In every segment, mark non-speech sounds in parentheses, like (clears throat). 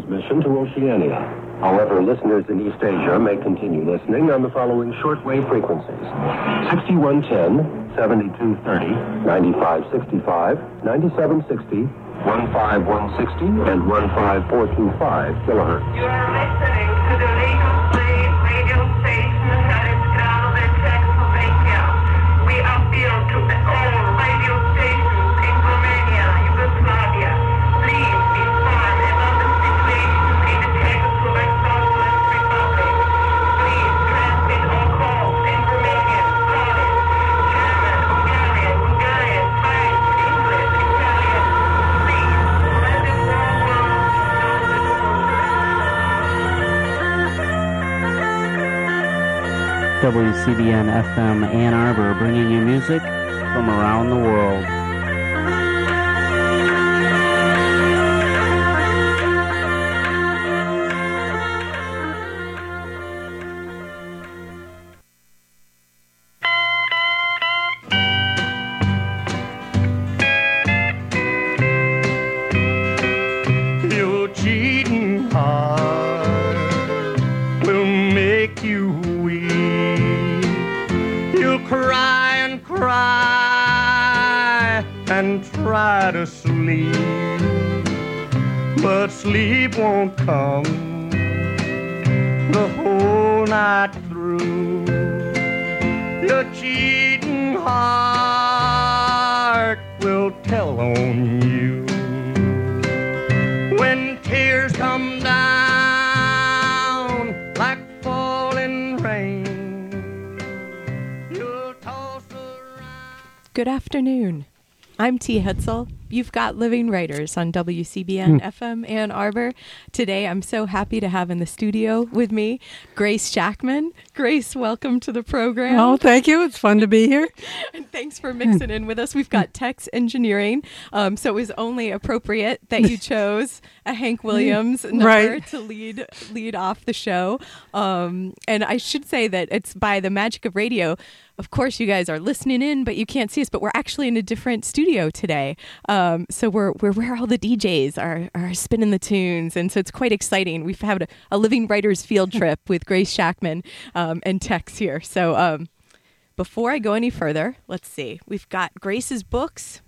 transmission to Oceania. However, listeners in East Asia may continue listening on the following shortwave frequencies 6110, 7230, 9565, 9760, 15160, and 15425 kilohertz. You are listening to the legal WCBN FM Ann Arbor bringing you music from around the world. I'm T. Hetzel. You've got Living Writers on WCBN FM Ann Arbor. Today, I'm so happy to have in the studio with me Grace Shackman. Grace, welcome to the program. Oh, thank you. It's fun to be here. (laughs) and thanks for mixing in with us. We've got Tex Engineering, um, so it was only appropriate that you (laughs) chose a Hank Williams (laughs) number Right. to lead lead off the show. Um, and I should say that it's by the magic of radio. Of course, you guys are listening in, but you can't see us. But we're actually in a different studio today. Um, so we're we're where all the DJs are are spinning the tunes, and so it's quite exciting. We've had a, a living writers field (laughs) trip with Grace Shackman um, and Tex here. So. Um, before I go any further, let's see. We've got Grace's books.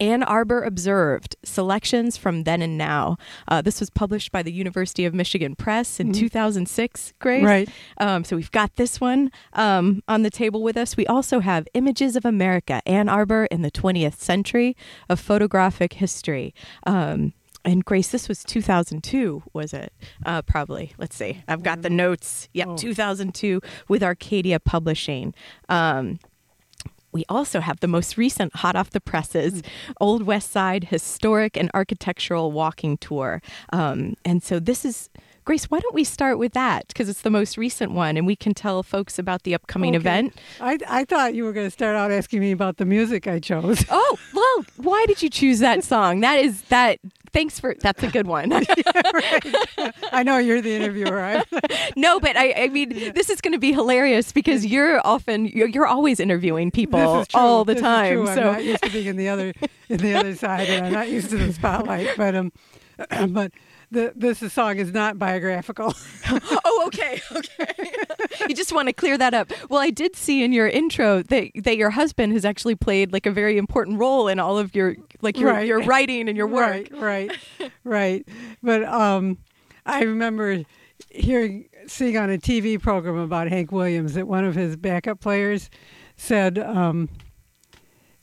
Ann Arbor Observed Selections from Then and Now. Uh, this was published by the University of Michigan Press in 2006, Grace. Right. Um, so we've got this one um, on the table with us. We also have Images of America, Ann Arbor in the 20th Century of Photographic History. Um, and Grace, this was 2002, was it? Uh, probably. Let's see. I've got the notes. Yep, 2002 with Arcadia Publishing. Um, we also have the most recent hot off the presses Old West Side Historic and Architectural Walking Tour. Um, and so this is. Grace, why don't we start with that? Because it's the most recent one, and we can tell folks about the upcoming Okay. event. I, I thought you were going to start out asking me about the music I chose. Oh, well, why did you choose that song? That is that. Thanks for that's a good one. (laughs) I know you're the interviewer. I, (laughs) (laughs) no, but I, I mean, this is going to be hilarious because you're often you're, you're always interviewing people this is true. all the This is time. true. I'm So not used to being in the other in the other side, and I'm not used to the spotlight. But um, (clears throat) but the, this song is not biographical. (laughs) oh, okay, okay. (laughs) you just want to clear that up. Well, I did see in your intro that that your husband has actually played like a very important role in all of your like your Right. your writing and your work. Right, right, right. But um, I remember hearing, seeing on a TV program about Hank Williams that one of his backup players said, um,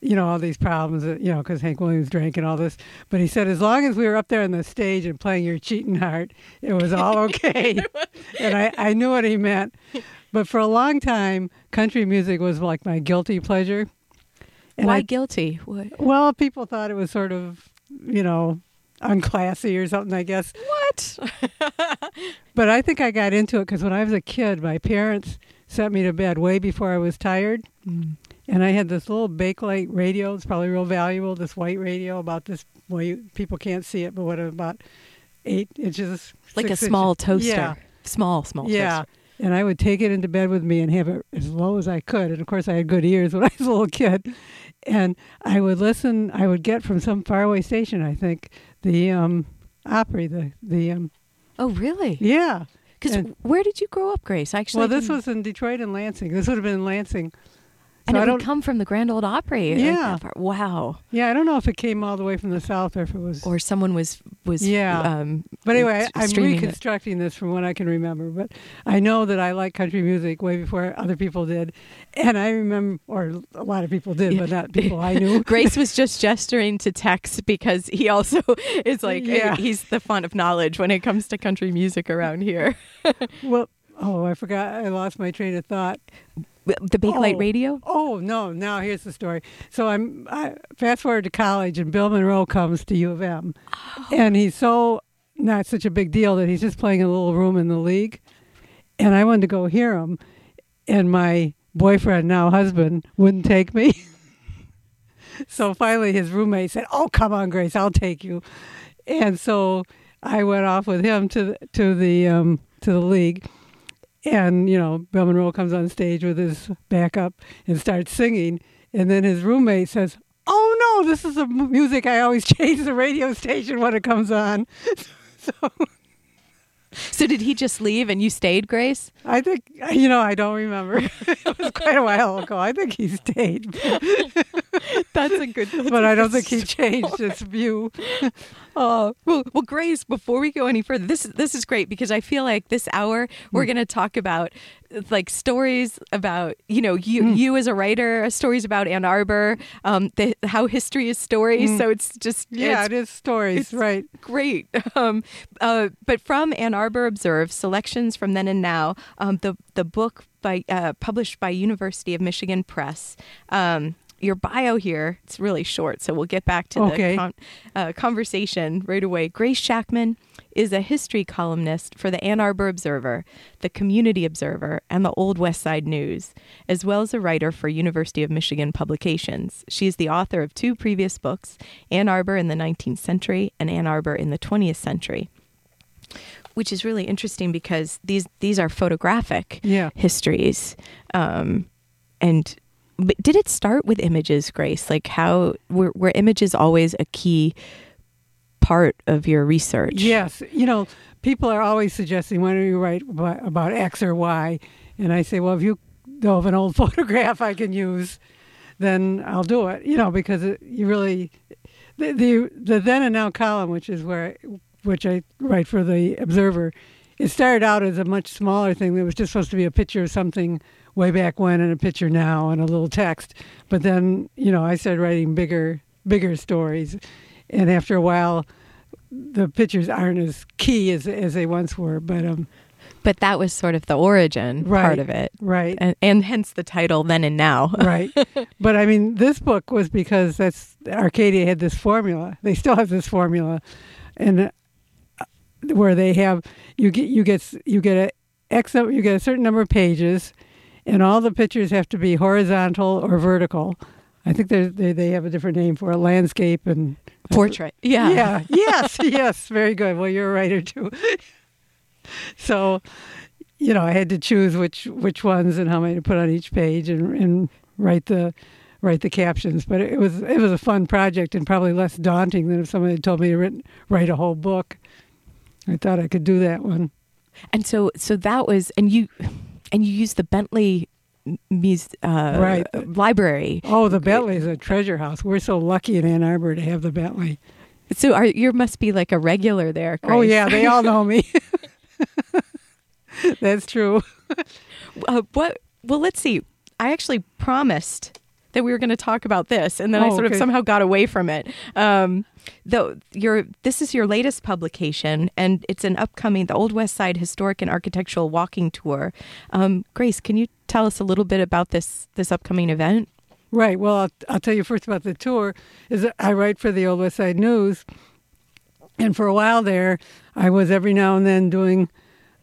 you know, all these problems, uh, you know, because Hank Williams drank and all this. But he said, as long as we were up there on the stage and playing your cheating heart, it was all (laughs) okay. and I, I knew what he meant. But for a long time, country music was like my guilty pleasure. And Why I- guilty? What? well, people thought it was sort of, you know, unclassy or something, I guess. What? (laughs) But I think I got into it because when I was a kid, my parents sent me to bed way before I was tired. Mm. And I had this little Bakelite radio. It's probably real valuable. This white radio about this. Well, you, people can't see it, but what about eight inches? Like a small inches. toaster. Yeah, Small, small yeah. toaster. And I would take it into bed with me and have it as low as I could. And of course, I had good ears when (laughs) I was a little kid. And I would listen. I would get from some faraway station. I think the um, Opry, the the um, Oh, really? yeah. Because where did you grow up, Grace? Actually, well, this was in Detroit and Lansing. This would have been in Lansing. and So it I would come from the Grand Old Opry. Yeah. part. wow. yeah, I don't know if it came all the way from the south or if it was. Or someone was was Yeah. Um, but anyway, I'm streaming it. reconstructing this from what I can remember. But I know that I like country music way before other people did, and I remember, or a lot of people did, but not people I knew. (laughs) Grace was just gesturing to Tex because he also (laughs) is like Yeah. he's the font of knowledge when it comes to country music around here. (laughs) well, oh, I forgot. I lost my train of thought. The Bakelite Oh. Radio. Oh no! Now here's the story. So I'm I, fast forward to college, and Bill Monroe comes to U of M, and he's so not such a big deal that he's just playing in a little room in the league, and I wanted to go hear him, and my boyfriend now husband wouldn't take me. (laughs) so finally, his roommate said, "Oh, come on, Grace, I'll take you," and so I went off with him to the, to the um, to the league. And, you know, Bill Monroe comes on stage with his backup and starts singing. And then his roommate says, Oh, no, this is the music I always (laughs) change the radio station when it comes on. (laughs) so So did he just leave and you stayed, Grace? I think, you know, I don't remember. (laughs) it was quite a while ago. I think he stayed, That's a good. that's (laughs) but I don't think he changed his view. Oh (laughs) well, well, Grace. Before we go any further, this this is great because I feel like this hour we're going to talk about like stories about you know you you as a writer, stories about Ann Arbor, um, the, how history is stories. So it's just Yeah, it's it is stories, it's right. great. (laughs) Um, uh, but from Ann Arbor Observe, selections from then and now, um, the the book by uh, published by University of Michigan Press. Um, your bio here, it's really short, so we'll get back to Okay. the con- uh, conversation right away. Grace Shackman is a history columnist for the Ann Arbor Observer, the Community Observer, and the Old West Side News, as well as a writer for University of Michigan publications. She is the author of two previous books, Ann Arbor in the 19th Century and Ann Arbor in the 20th Century. Which is really interesting because these these are photographic Yeah. histories, um, and did it start with images, Grace? Like how were, were images always a key part of your research? Yes, you know, people are always suggesting, why don't you write about, X or Y? And I say, well, if you know of an old (laughs) photograph I can use, then I'll do it. You know, because it, you really the, the the then and now column, which is where which I write for the Observer, it started out as a much smaller thing. That was just supposed to be a picture of something way back when and a picture now and a little text. But then, you know, I started writing bigger bigger stories, and after a while, the pictures aren't as key as as they once were. But um, But that was sort of the origin Right, part of it. right. And, and hence the title Then and Now. (laughs) right. But I mean, this book was because that's Arcadia had this formula. They still have this formula, and uh, where they have you get you get you get a x you get a certain number of pages, and all the pictures have to be horizontal or vertical. I think they they they have a different name for a landscape and uh, Portrait. Yeah. yeah, yes, (laughs) yes, very good. Well, you're a writer too. (laughs) so, you know, I had to choose which which ones and how many to put on each page and and write the write the captions. But it was it was a fun project and probably less daunting than if somebody had told me to write, write a whole book. I thought I could do that one. And so so that was and you and you use the Bentley Muse uh, Right. library. Oh, the Bentley's a treasure house. We're so lucky in Ann Arbor to have the Bentley. So are you must be like a regular there. Grace. Oh yeah, they all know me. (laughs) That's true. (laughs) uh, what? Well, let's see. I actually promised that we were going to talk about this, and then I Oh, sort of somehow got away from it. Um, though your this is your latest publication, and it's an upcoming the Old West Side Historic and Architectural Walking Tour. Um, Grace, can you tell us a little bit about this this upcoming event? Right. Well, I'll, I'll tell you first about the tour. Is I write for the Old West Side News, and for a while there, I was every now and then doing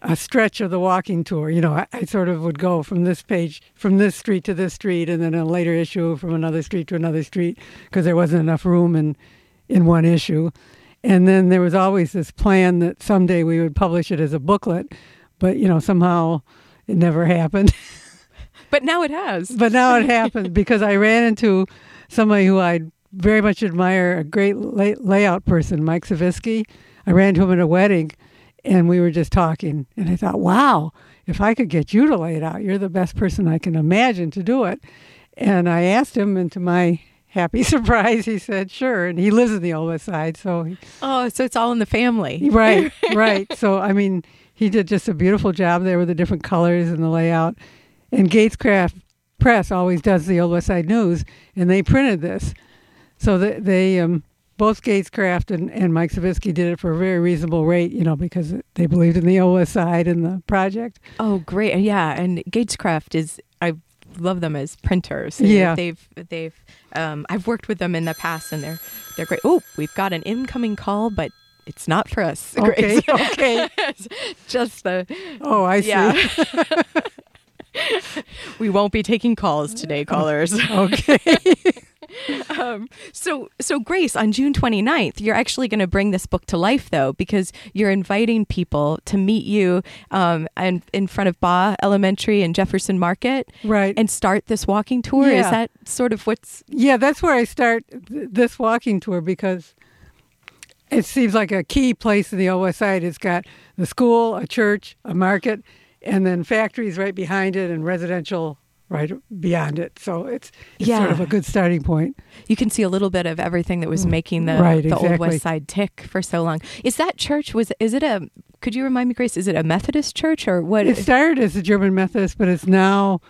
a stretch of the walking tour. You know, I, I sort of would go from this page, from this street to this street, and then a later issue from another street to another street because there wasn't enough room in in one issue. And then there was always this plan that someday we would publish it as a booklet, but you know somehow it never (laughs) happened. But now it has. But now it (laughs) happened because I ran into somebody who I very much admire, a great lay- layout person, Mike Savisky. I ran into him at a wedding and we were just talking. And I thought, wow, if I could get you to lay it out, you're the best person I can imagine to do it. And I asked him, and to my happy (laughs) surprise, he said, sure. And he lives in the Old West Side. So, he, Oh, so it's all in the family. (laughs) right, (laughs) right. So, I mean, he did just a beautiful job there with the different colors and the layout. And Goetzcraft Press always does the Old West Side News, and they printed this. So they, they um, both Goetzcraft and, and Mike Savisky did it for a very reasonable rate, you know, because they believed in the Old West Side and the project. Oh, great! Yeah, and Goetzcraft is I love them as printers. Yeah. they've they've um, I've worked with them in the past, and they're they're great. Oh, we've got an incoming call, but it's not for us. (laughs) Okay, Grace. okay. (laughs) Just the Oh, I see. yeah. (laughs) we won't be taking calls today, callers. Okay. (laughs) um, so, so Grace, on June 29th, you're actually going to bring this book to life, though, because you're inviting people to meet you um, and in front of Bach Elementary and Jefferson Market, Right. and start this walking tour. Is that sort of what's? Yeah, that's where I start th- this walking tour because it seems like a key place in the Old West Side. It's got the school, a church, a market, and then factories right behind it and residential right beyond it. So it's, it's sort of a good starting point. You can see a little bit of everything that was making the, Mm. Right, the Old. West Side tick for so long. Is that church was? Is it a? Could you remind me, Grace? Is it a Methodist church or what? It started as a German Methodist, but it's now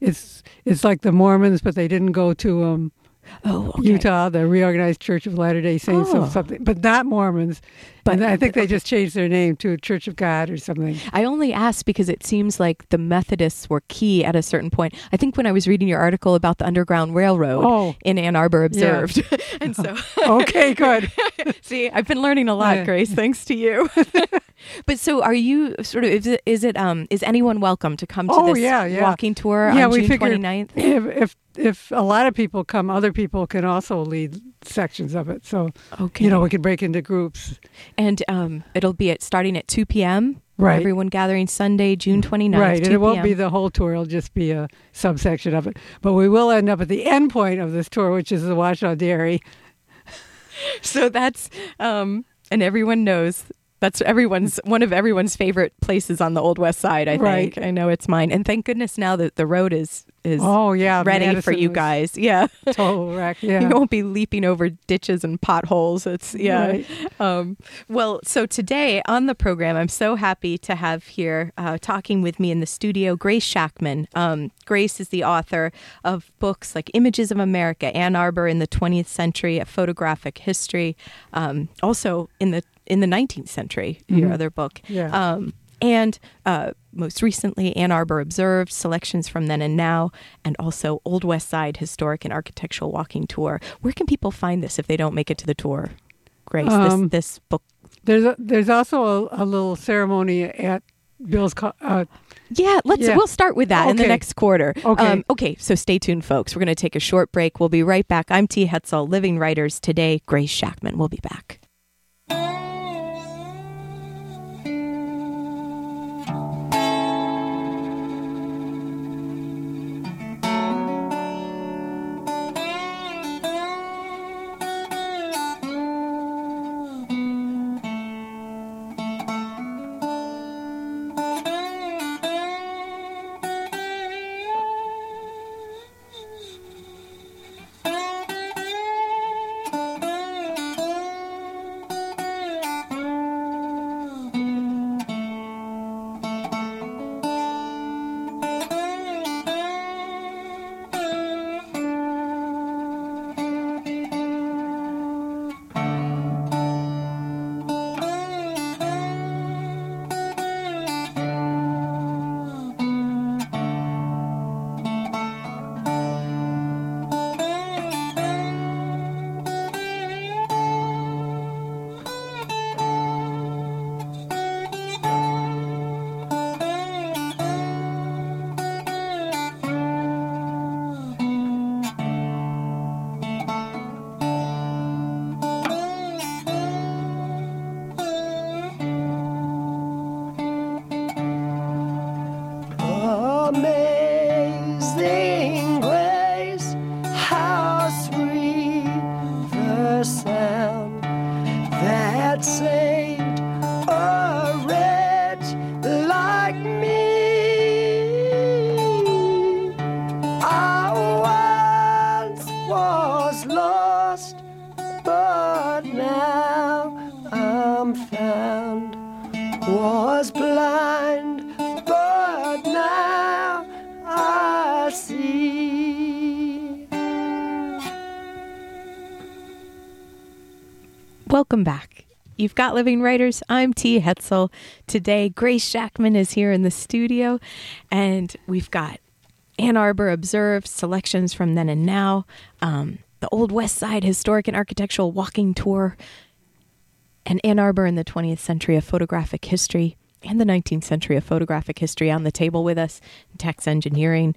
it's it's like the Mormons, but they didn't go to um, oh, okay. Utah, the Reorganized Church of Latter Day Saints, Oh. or something, but not Mormons. But- But I think they just changed their name to Church of God or something. I only asked because it seems like the Methodists were key at a certain point. I think when I was reading your article about the Underground Railroad Oh. in Ann Arbor observed. (laughs) and so, Okay, good. (laughs) see, I've been learning a lot, Yeah. Grace, thanks to you. (laughs) but so are you sort of, is it, is it, um, is anyone welcome to come to Oh, this yeah, yeah. walking tour yeah, on we June figured 29th? (laughs) if, if if a lot of people come, other people can also lead sections of it. So Okay. you know we could break into groups. And um, it'll be at starting at 2 p.m. Right. Everyone gathering Sunday, June 29th. right, 2 and it won't be the whole tour; it'll just be a subsection of it. But we will end up at the end point of this tour, which is the Washtenaw Dairy. (laughs) so that's um and everyone knows that's everyone's one of everyone's favorite places on the old west side i Right. think i know it's mine and thank goodness now that the road is is Oh yeah, ready for you guys (laughs) yeah Total wreck. (laughs) Yeah. you won't be leaping over ditches and potholes it's yeah Right. um, well so today on the program i'm so happy to have here uh, talking with me in the studio grace shackman um, grace is the author of books like images of america ann arbor in the 20th century a photographic history um, also in the in the 19th century your other book Mm-hmm. Yeah. And uh, most recently, Ann Arbor Observed, selections from then and now, and also Old West Side Historic and Architectural Walking Tour. Where can people find this if they don't make it to the tour? Grace, Um, this, this book. There's a, there's also a, a little ceremony at Bill's. Uh, Yeah, let's. yeah. We'll start with that in the next quarter. Okay. Um, okay. So stay tuned, folks. We're going to take a short break. We'll be right back. I'm T. Hetzel, Living Writers today. Grace Shackman. We'll be back. You've got Living Writers. I'm T. Hetzel. Today, Grace Shackman is here in the studio, and we've got Ann Arbor Observed, selections from then and now, um, the Old West Side Historic and Architectural Walking Tour, and Ann Arbor in the 20th Century of Photographic History and the 19th Century of Photographic History on the table with us, Tex Engineering.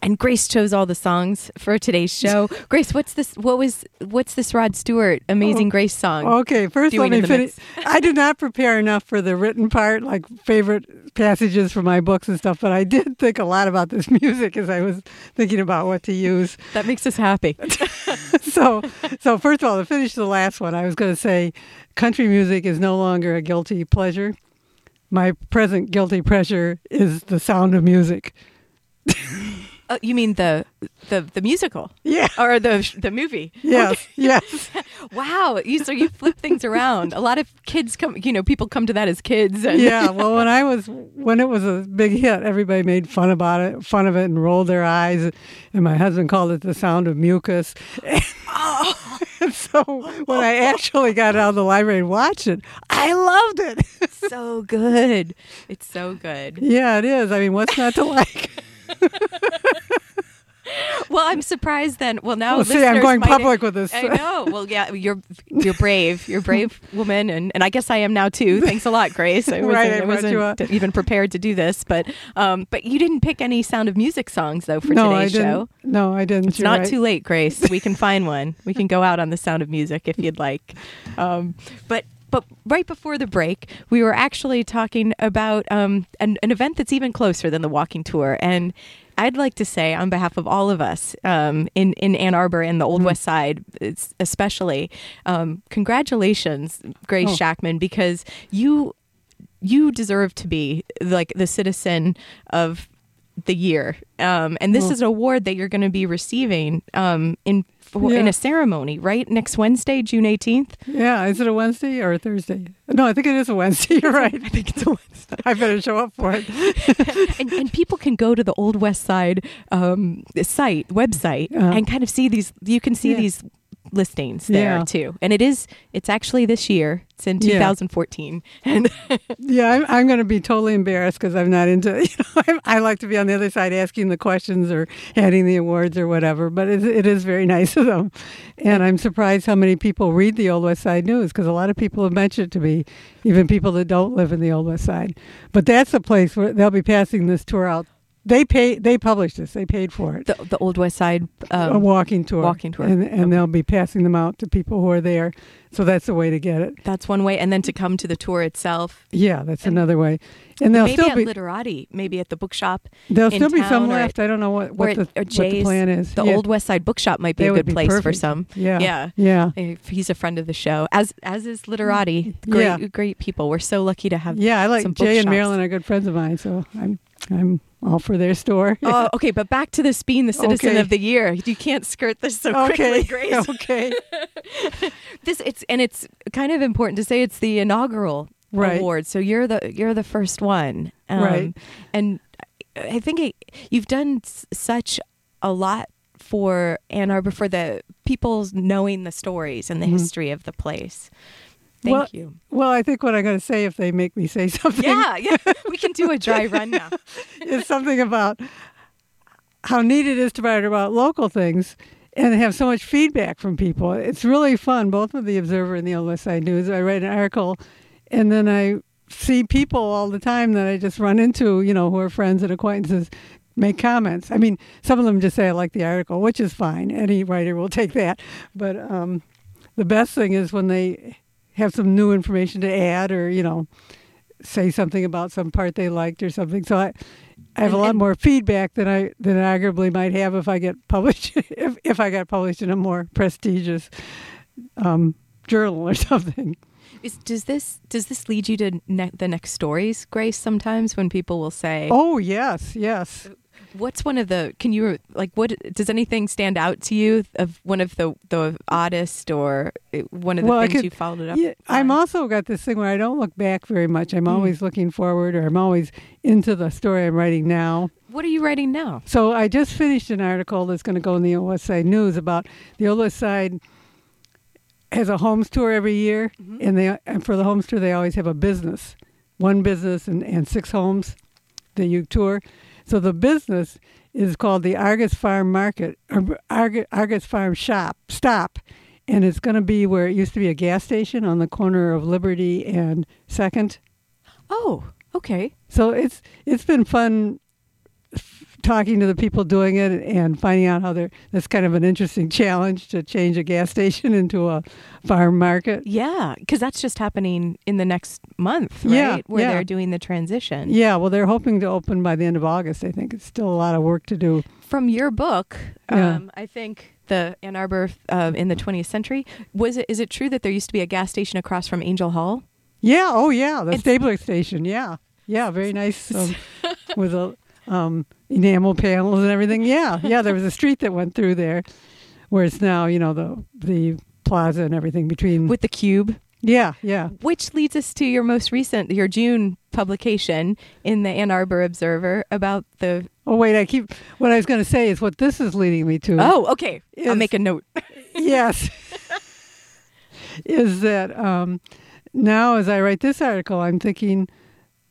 And Grace chose all the songs for today's show. (laughs) Grace, what's this? What was? What's this Rod Stewart "Amazing Oh, Grace" song? Okay, first let in me the finish. (laughs) I did not prepare enough for the written part, like favorite passages from my books and stuff, but I did think a lot about this (laughs) music as I was thinking about what to use. That makes us happy. so, so first of all, to finish the last one, I was going to say, country music is no longer a guilty pleasure. My present guilty pleasure is the sound of music. Uh, you mean the the the musical? Yeah. Or the the movie? (laughs) Yes, Okay. (laughs) yes. wow. You so you flip things around. A lot of kids come. You know, people come to that as kids. And yeah, well, when I was when it was a big hit, everybody made fun about it, fun of it, and rolled their eyes. And my husband called it the sound of mucus. (laughs) And so when I actually got out of the library and watched it, I loved it. so good. It's so good. yeah, it is. I mean, what's not to like? (laughs) Well, I'm surprised then. Well, now Well, see, I'm going public with this. I know. Well, yeah, you're you're brave. You're a brave (laughs) woman, and, and I guess I am now too. Thanks a lot, Grace. I (laughs) wasn't, Right, I I brought you wasn't even prepared to do this, but um, but you didn't pick any Sound of Music songs though for no, I today's didn't. show. No, I didn't. It's You're not right. too late, Grace. We can find one. We can go out on the Sound of Music if you'd like. Um, but but right before the break, we were actually talking about um, an, an event that's even closer than the walking tour. And I'd like to say, on behalf of all of us um, in in Ann Arbor and the Old West Side, especially, um, congratulations, Grace Oh. Shackman, because you you deserve to be like the citizen of the year. Um, and this Well- is an award that you're going to be receiving um, in for, in a ceremony, right? Next Wednesday, June 18th. Yeah, is it a Wednesday or a Thursday? No, I think it is a Wednesday. (laughs) You're right. I think it's a Wednesday. I better show up for it. (laughs) and, and people can go to the Old West Side um, site, website, Uh-huh. and kind of see these. You can see Yeah. these listings there Yeah. too. And it is, it's actually this year. It's in Yeah. 2014. And (laughs) Yeah, I'm, I'm going to be totally embarrassed because I'm not into. (laughs) You know, I'm, I like to be on the other side asking the questions or handing the awards or whatever. But it, it is very (laughs) nice of them, and I'm surprised how many people read the Old West Side News because a lot of people have mentioned it to me, even people that don't live in the Old West Side. But that's the place where they'll be passing this tour out. They pay. They published this. They paid for it. the, the Old West Side. Um, a walking tour. walking tour. and, and they'll be passing them out to people who are there. So that's the way to get it. that's one way. And then to come to the tour itself. Yeah, that's another way. And they'll maybe still at be Literati, maybe at the bookshop. there'll still be some left. at- I don't know what, what the what the plan is. The Yeah. Old West Side Bookshop might be That a good be place for some. Yeah. Yeah. Yeah. If he's a friend of the show, as as is Literati. Great, Yeah. great people. We're so lucky to have. Yeah, I like some Jay and. Marilyn are good friends of mine, so I'm I'm all for their store. Oh, (laughs) okay, but back to this being the citizen Okay. of the year. You can't skirt this so okay. quickly, (laughs) Grace. okay. (laughs) This it's and it's kind of important to say it's the inaugural Right. award. So you're the you're the first one, um, Right. And I think it, you've done s- such a lot for Ann Arbor for the people's knowing the stories and the history of the place. Thank well, you. Well, I think what I'm going to say if they make me say (laughs) something Yeah, yeah. We can do a dry run now. (laughs) is something about how neat it is to write about local things and have so much feedback from people. It's really fun, both with the Observer and the Side News. I write an article, and then I see people all the time that I just run into, you know, who are friends and acquaintances, make comments. I mean, some of them just say I like the article, which is fine. Any writer will (laughs) take that. But um, the best thing is when they have some new information to add, or you know, say something about some part they liked or something. So I, I have a lot more feedback than I than I arguably might have if I get published (laughs) if if I got published in a more prestigious um, journal or (laughs) something. Is, does this does this lead you to ne- the next stories, Grace? Sometimes when people will say, Oh yes, yes. "What's one of the?" Can you like what? Does anything stand out to you of one of the the oddest or uh, one of the Well, things could- you followed it up? Yeah, I'm also got this thing where I don't look back very much. I'm Mm. always looking forward, or I'm always into the story I'm writing now. What are you writing now? So I just finished an article that's going to go in the Old West Side News about the Old West Side has a homes tour every year, Mm-hmm. and they and for the homes tour they always have a business, one business and, and six homes that you tour. So the business is called the Argus Farm Market or Argus, Argus Farm Shop Stop, and it's going to be where it used to be a gas station on the corner of Liberty and Second. Oh, okay. So it's it's been fun talking to the people doing it and finding out how they're. That's kind of an interesting (laughs) challenge to change a gas station into a farm market. Yeah, because that's just happening in the next month, right? Yeah, Where yeah. they're doing the transition. Yeah, well, they're hoping to open by the end of August. I think it's still a lot of work to do. From your book, Yeah. um, I think the Ann Arbor uh, in the 20th century was it? Is it true that there used to be a gas station across from Angell Hall? Yeah. Oh, yeah. The It's- Stabler station. Yeah. Yeah. Very nice um, (laughs) with a um, enamel panels and everything. Yeah. Yeah. There was a street that went through there, where it's now you know the the plaza and everything between. with the cube. yeah. Yeah. Which leads us to your most recent, your June publication in the Ann Arbor Observer about the. Oh wait, I keep. What I was going to say is what this is leading me to. Oh, okay. I'll make a note. (laughs) yes. is that um, now as I write this article, I'm thinking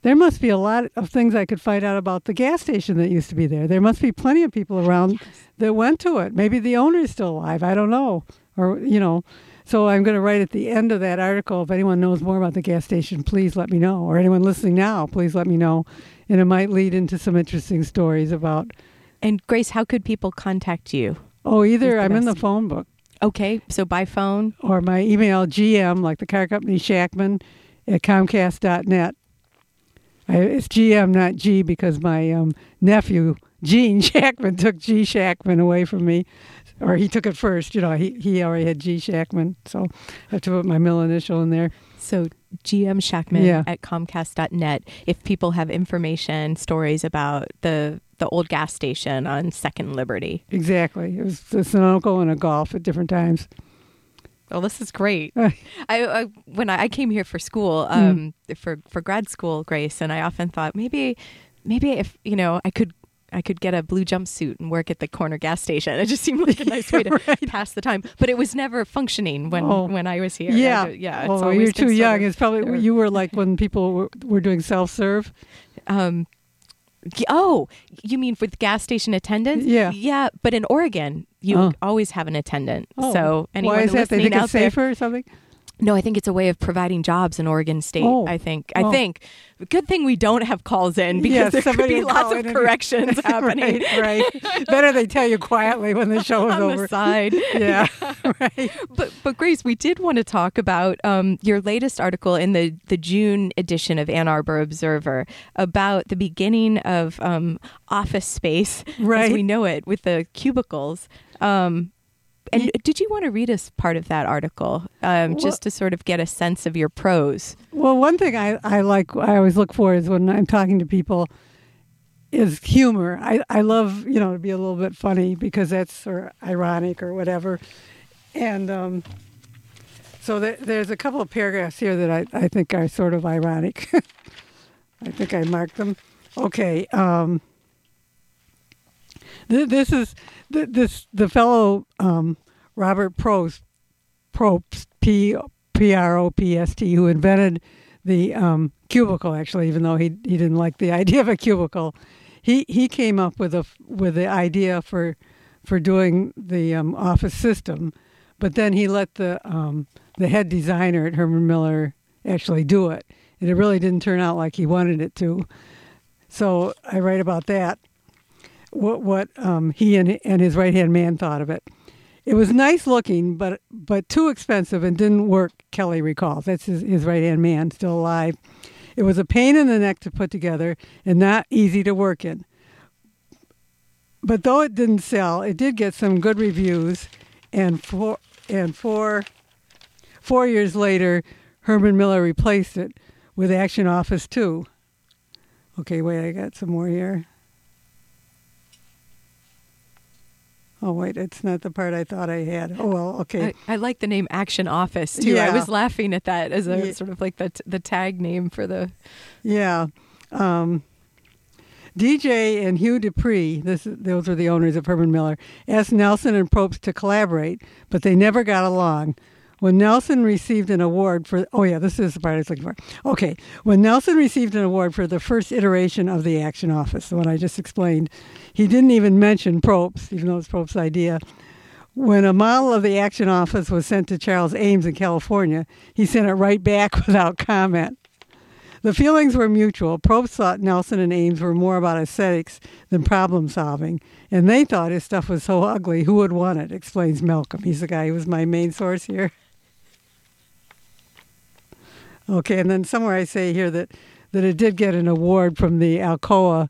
there must be a lot of things I could find out about the gas station that used to be there. There must be plenty of people around that went to it. Maybe the owner is still alive. I don't know. Or, you know, so I'm going to write at the end of that article if anyone knows more about the gas station, please let me know. Or anyone listening now, please let me know. And it might lead into some interesting stories about, And Grace, how could people contact you? oh, either I'm in the phone book Okay, so by phone. or my email gm like the car company shackman at comcast.net I, it's gm not g because my um, nephew gene (laughs) shackman took g shackman away from me or he took it first you know he, he already had g shackman so i have to put my middle initial in there So GM Shackman Yeah. at Comcast.net. If people have information, stories about the the old gas station on Second Liberty. exactly it was a sunoco and a Gulf at different times Well, this is great. Uh, I, I when I, I came here for school, Hmm. um, for for grad school, Grace, and I often thought maybe, maybe if you know, I could. I could get a blue jumpsuit and work at the corner gas station. It just seemed like a nice way (laughs) to pass the time. But it was never functioning when Oh. when I was here. Yeah ju- yeah. it's always you're too young of- it's probably or- you were like when people were, were doing self-serve Um, y- oh, you mean with gas station attendants? Yeah. yeah. But in Oregon, you Oh. always have an attendant. Oh, So anyone why is that they think it's there- safer or something no, I think it's a way of providing jobs in Oregon State. Oh. I think. I Oh. think. Good thing we don't have calls in because Yes, there could be lots of in and- corrections (laughs) happening right, right. Better they tell you quietly when the show is (laughs) on over. the side. (laughs) Yeah, right. But but Grace, we did want to talk about um, your latest article in the the June edition of Ann Arbor Observer about the beginning of um, office space as we know it with the cubicles. Um, and did you want to read us part of that article um, just to sort of get a sense of your prose? Well, one thing I, I like, I always look for is when I'm talking to people, is humor. I, I love, you know, to be a little bit funny because that's or ironic or whatever. And um, so there, there's a couple of paragraphs here that I, I think are sort of ironic. (laughs) I think I marked them. Okay. Um, th- this is this the fellow um, Robert Prost, Propst P P R O P S T who invented the um, cubicle. Actually, even though he he didn't like the (laughs) idea of a cubicle, he he came up with a with the idea for for doing the um, office system, but then he let the um, the head designer at Herman Miller actually do it, and it really didn't turn out like he wanted it to. So I write about that. What what um, he and and his right hand man thought of it. It was nice looking, but but too expensive and didn't work. Kelly recalls. That's his, his right hand man, still alive. It was a pain in the neck to put together and not easy to work in. But though it didn't sell, it did get some good reviews, and four and four four years later, Herman Miller replaced it with Action Office Two. Okay, wait, I got some more here. Oh wait, it's not the part I thought I had. Oh well, okay. I, I like the name Action Office too. Yeah. I was laughing at that as a Yeah. sort of like the the tag name for the. Yeah. Um, DJ and Hugh De Pree, this, those are the owners of Herman Miller, asked Nelson and Propst to collaborate, but they never got along. When Nelson received an award for, oh yeah, this is the part I was looking for. Okay, when Nelson received an award for the first iteration of the Action Office, the one I just explained, he didn't even mention Propst, even though it's Propst's idea. When a model of the Action Office was sent to Charles Eames in California, he sent it right back (laughs) without comment. The feelings were mutual. Propst thought Nelson and Eames were more about aesthetics than problem solving, and they thought his stuff was so ugly, who would want it? Explains Malcolm. He's the guy who was my main source here. (laughs) Okay, and then somewhere I say here that, that it did get an award from the Alcoa,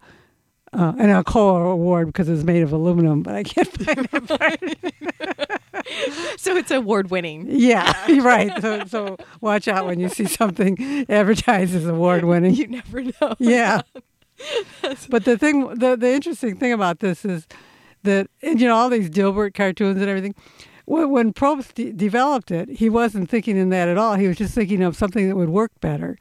uh, an Alcoa award because it was made of aluminum, but I can't find that part. (laughs) So it's award winning. Yeah, (laughs) right. So, so watch out when you see something advertised as award winning. You never know. Yeah. but the thing, the, the interesting thing about this is that, and you know, all these Dilbert cartoons and everything, when, Propst de- developed it, he wasn't thinking in that at all. He was just thinking of something that would work better.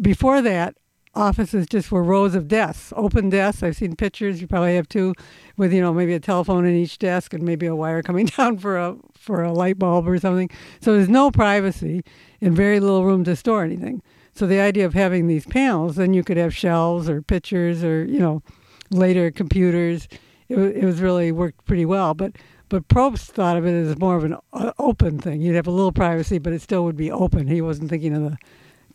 Before that, offices just were rows of desks, open desks. I've seen pictures. You probably have too, with you know maybe a telephone in each desk and maybe a wire (laughs) coming down for a for a light bulb or something. So there's no privacy and very little room to store anything. So the idea of having these panels, then you could have shelves or pictures or you know later computers. It, it was really worked pretty well, but. But Propst thought of it as more of an uh, open thing. You'd have a little privacy, but it still would be open. He wasn't thinking of the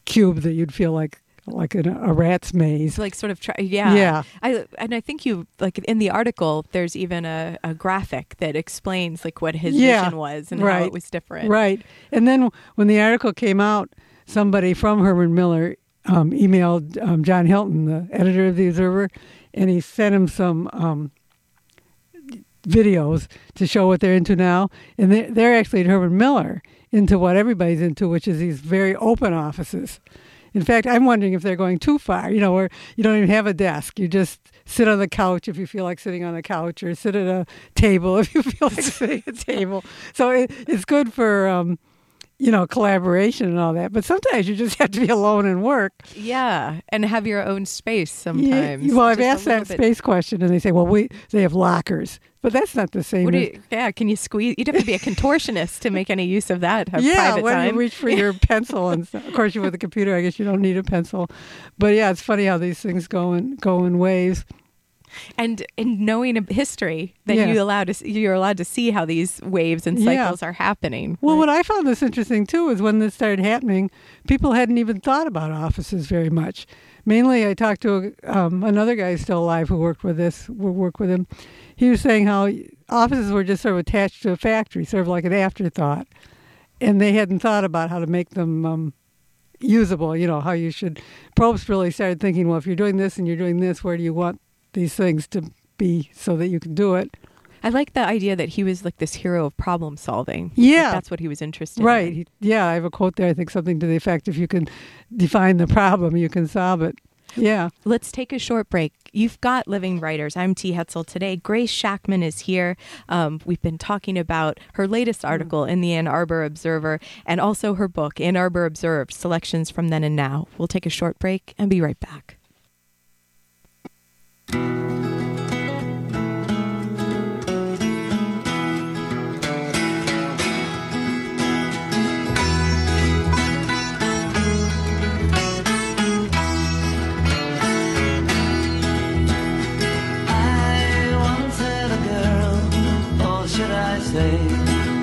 cube that you'd feel like like in a, rat's maze. Like sort of try, yeah, Yeah. I and I think you like in the article. There's even a, a graphic that explains like what his Yeah, vision was and how it was different. Right. And then when the article came out, somebody from Herman Miller um, emailed um, John Hilton, the editor of the Observer, and he sent him some um, videos to show what they're into now. And they're, they're actually at Herman Miller into what everybody's into, which is these very open offices. In fact, I'm wondering if they're going too far, you know, where you don't even have a desk. You just sit on the couch if you feel like sitting on the couch, or sit at a table (laughs) if you feel like sitting at a table. So it, it's good for, um, you know, collaboration and all that. But sometimes you just (laughs) have to be alone and work. Yeah, and have your own space Yeah, sometimes. well, I've asked that bit- space question, and they say, well, we they have lockers, but that's not the same. As- you, yeah, can you squeeze? You'd have to be a contortionist to make any use of that. Have yeah, private when time. you reach for your (laughs) pencil and stuff. Of course, you with a computer, I guess you don't need a pencil. But yeah, it's funny how these things go in go in waves. And in knowing a history, that Yeah. you allowed to you're allowed to see how these waves and Yeah. cycles are happening. Well, what I found this interesting too is when this started happening, people hadn't even thought about offices very much. Mainly, I talked to um, another guy still alive who worked with this, who worked with him. He was saying how offices were just sort of attached to a factory, sort of like an afterthought, and they hadn't thought about how to make them um, usable. You know how you should. Propst really started thinking, well, if you're doing this and you're doing this, where do you want these things to be so that you can do it? I like the idea that he was like this hero of problem solving. Yeah. Like, that's what he was interested Right. in. Right. Yeah, I have a quote there. I think something to the effect: "If you can define the problem, you can solve it." Yeah. Let's take a short break. You've got Living Writers. I'm T. Hetzel today. Grace Shackman is here. Um, we've been talking about her latest article in the Ann Arbor Observer and also her book, Ann Arbor Observed Selections from Then and Now. We'll take a short break and be right back. I once had a girl, or should I say,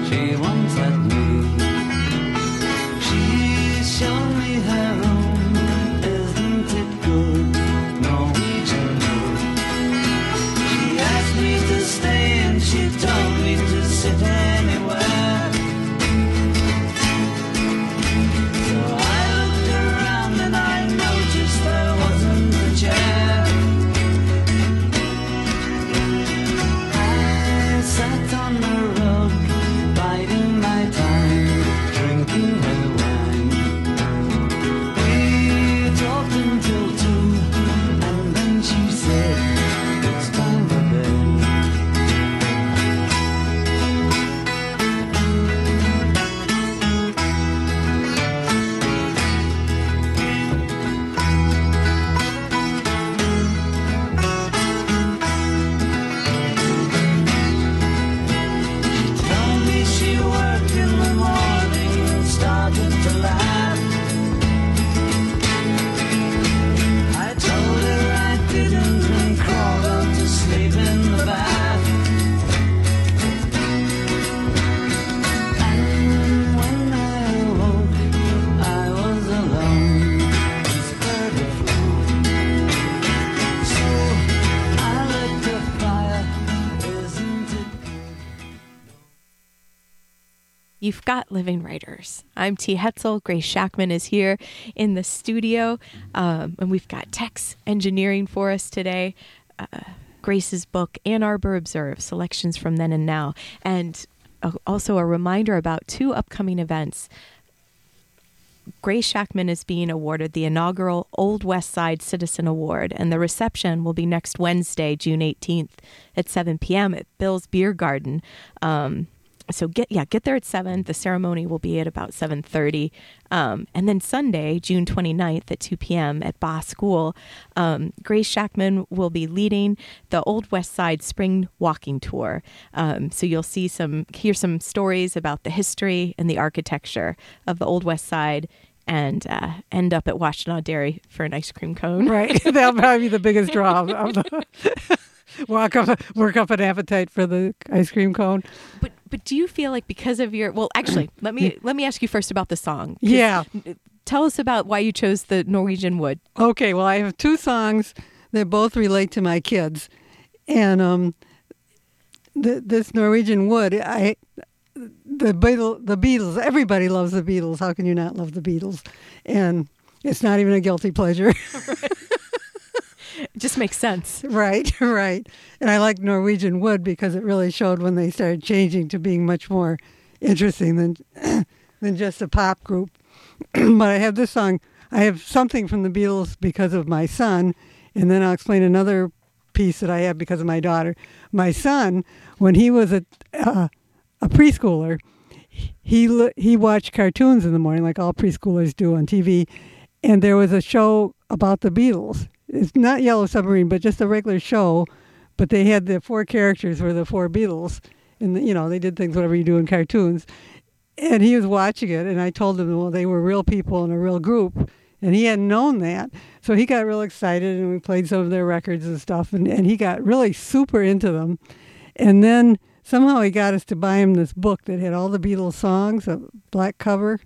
she once had me. Got living writers. I'm T. Hetzel. Grace Shackman is here in the studio, um, and we've got Tex Engineering for us today. Uh, Grace's book, Ann Arbor Observe Selections from Then and Now. And uh, also a reminder about two upcoming events. Grace Shackman is being awarded the inaugural Old West Side Citizen Award, and the reception will be next Wednesday, June 18th at 7 p.m. at Bill's Beer Garden. Um, so get yeah get there at 7 the ceremony will be at about 7.30 um, and then sunday june 29th at 2 p.m at Bach school um, grace shackman will be leading the old west side spring walking tour um, so you'll see some hear some stories about the history and the architecture of the old west side and uh, end up at Washtenaw Dairy for an ice cream cone. Right. (laughs) That'll probably be the biggest draw of the (laughs) (laughs) walk up work up an appetite for the ice cream cone. But but do you feel like because of your well actually (clears throat) let me let me ask you first about the song. Yeah. Tell us about why you chose the Norwegian Wood. Okay, well I have two songs that both relate to my kids. And um the, this Norwegian wood, I the Beatles, the Beatles, everybody loves the Beatles. How can you not love the Beatles? And it's not even a guilty pleasure. (laughs) (laughs) It just makes sense. Right, (laughs) right. And I like Norwegian Wood because it really showed when they started changing to being much more interesting than (clears throat) than just a pop group. (clears throat) but I have this song. I have something from the Beatles because of my son, and then I'll explain another piece that I have because of my daughter. My son, when he was a uh, a preschooler, he he watched cartoons in the morning like all preschoolers do on TV, and there was a show about the Beatles. It's not Yellow Submarine, but just a regular show. But they had the four characters were the four Beatles, and you know they did things whatever you do in cartoons. And he was watching it, and I told him, well, they were real people in a real group, and he hadn't known that. So he got real excited, and we played some of their records and stuff, and, and he got really super into them. And then somehow he got us to buy him this book that had all the Beatles songs, a black cover,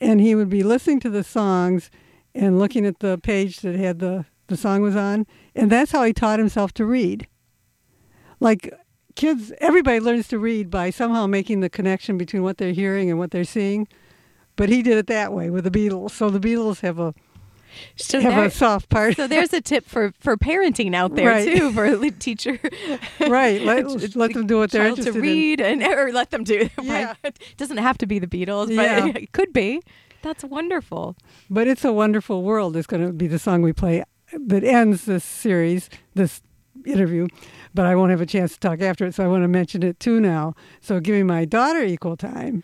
and he would be listening to the songs and looking at the page that had the the song was on, and that's how he taught himself to read. Like kids, everybody learns to read by somehow making the connection between what they're hearing and what they're seeing, but he did it that way with the Beatles. So the Beatles have a So have there- a soft part. So there's a tip for for parenting out there Right. too for a teacher. right. Let, (laughs) let them do what they're child interested to read and or let them do. Yeah. (laughs) It doesn't have to be the Beatles, Yeah. but (laughs) it could be. That's wonderful. But it's a wonderful world. Is going to be the song we play that ends this series, this interview. But I won't have a chance to talk after it, so I want to mention it too now. So giving my daughter equal time.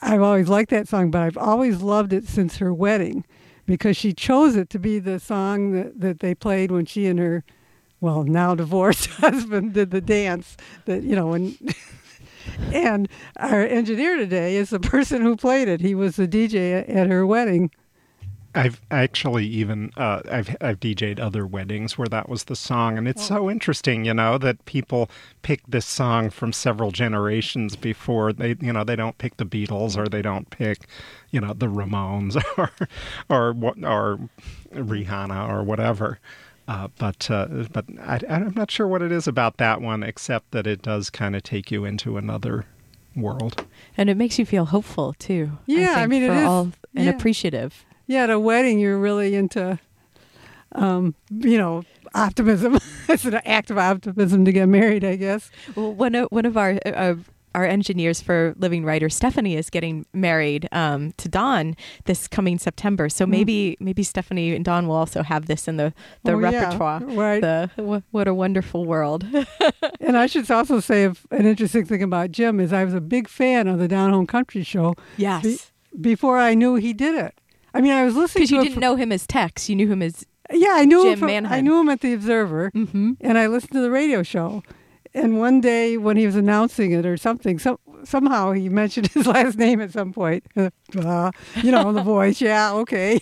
I've always liked that song, but I've always loved it since her wedding because she chose it to be the song that, that they played when she and her, well, now divorced (laughs) husband did the dance that, you know, when. (laughs) and our engineer today is the person who played it. He was the DJ at her wedding. I've actually even uh, I've I've DJ'd other weddings where that was the song, and it's so interesting, you know, that people pick this song from several generations before they, you know, they don't pick the Beatles or they don't pick, you know, the Ramones (laughs) or or what or Rihanna or whatever. Uh, but uh, but I, I'm not sure what it is about that one, except that it does kind of take you into another world. And it makes you feel hopeful too. Yeah, I think, mean, it for is- all and yeah. appreciative. Yeah, at a wedding, you're really into, um, you know, optimism. (laughs) it's an act of optimism to get married, I guess. Well, one of one of our uh, our engineers for Living Writer, Stephanie, is getting married um, to Don this coming September. So maybe maybe Stephanie and Don will also have this in the the Hmm. Oh, yeah, repertoire. right. The wh- what a wonderful world. (laughs) And I should also say if, an interesting thing about Jim is I was a big fan of the Down Home Country Show. Yes. be- before I knew he did it. I mean, I was listening Because you didn't fr- know him as Tex, you knew him as Yeah, I knew him. From, Manheim. I knew him at the Observer, Mhm. and I listened to the radio show. And one day when he was announcing it or something, some, somehow he mentioned (laughs) his last name at some point. (laughs) Uh, you know, the voice. (laughs) Yeah, okay.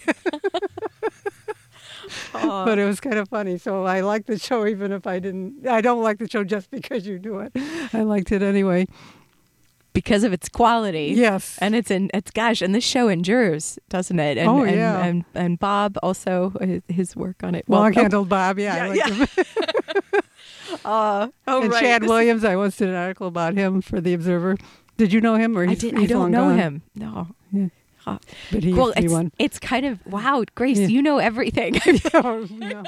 but it was kind of funny. So I liked the show even if I didn't. I don't like the show just because you do it. I liked it anyway. Because of its quality. Yes. and it's in it's gosh, and this show endures, doesn't it? And, Oh, yeah. and and Bob also uh, his work on it. Well, I oh, Bob. Yeah, Yeah, liked him. (laughs) Uh, oh, and right. Chad This- Williams, I once did an article about him for the Observer. Did you know him? Or I did. I don't know gone? him. No. Yeah. But he well, used to be it's, one. it's kind of wow, Grace. Yeah. You know everything. (laughs) Oh, (laughs)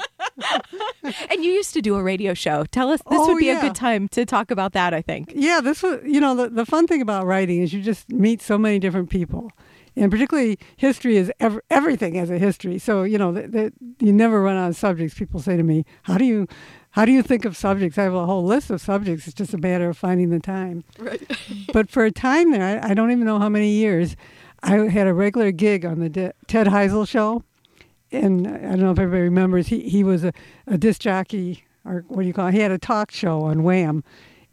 and you used to do a radio show. Tell us. This Oh, would be yeah. a good time to talk about that. I think. Yeah, this was, you know, the, the fun thing about writing is you just meet so many different people. And particularly history is ev- everything as a history. So, you know, th- th- you never run out of subjects. People say to me, how do you, how do you think of subjects? I have a whole list of subjects. It's just a matter of finding the time. Right. (laughs) but for a time there, I, I don't even know how many years, I had a regular gig on the De- Ted Heusel show. And I don't know if everybody remembers, he, he was a, a disc jockey, or what do you call it? He had a talk show on Wham.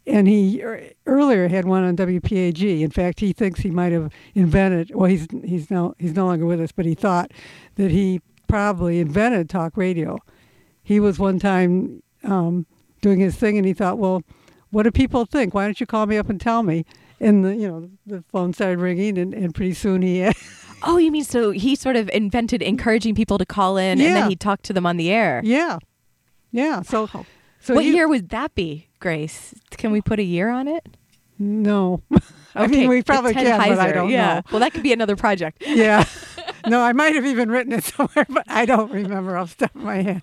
And he er, earlier had one on WPAG. In fact, he thinks he might have invented. Well, he's he's no he's no longer with us, but he thought that he probably invented talk radio. He was one time um, doing his thing, and he thought, well, what do people think? Why don't you call me up and tell me? And the you know the phone started ringing, and, and pretty soon he had, (laughs) Oh, you mean so he sort of invented encouraging people to call in, and then he talked to them on the air. yeah, yeah. So Wow. so what he- year would that be, Grace? Can we put a year on it? No, (laughs) I mean we probably can but I don't yeah. know. Well, that could be another project. (laughs) Yeah. no, I might have even written it somewhere, but I don't remember off the top of my head.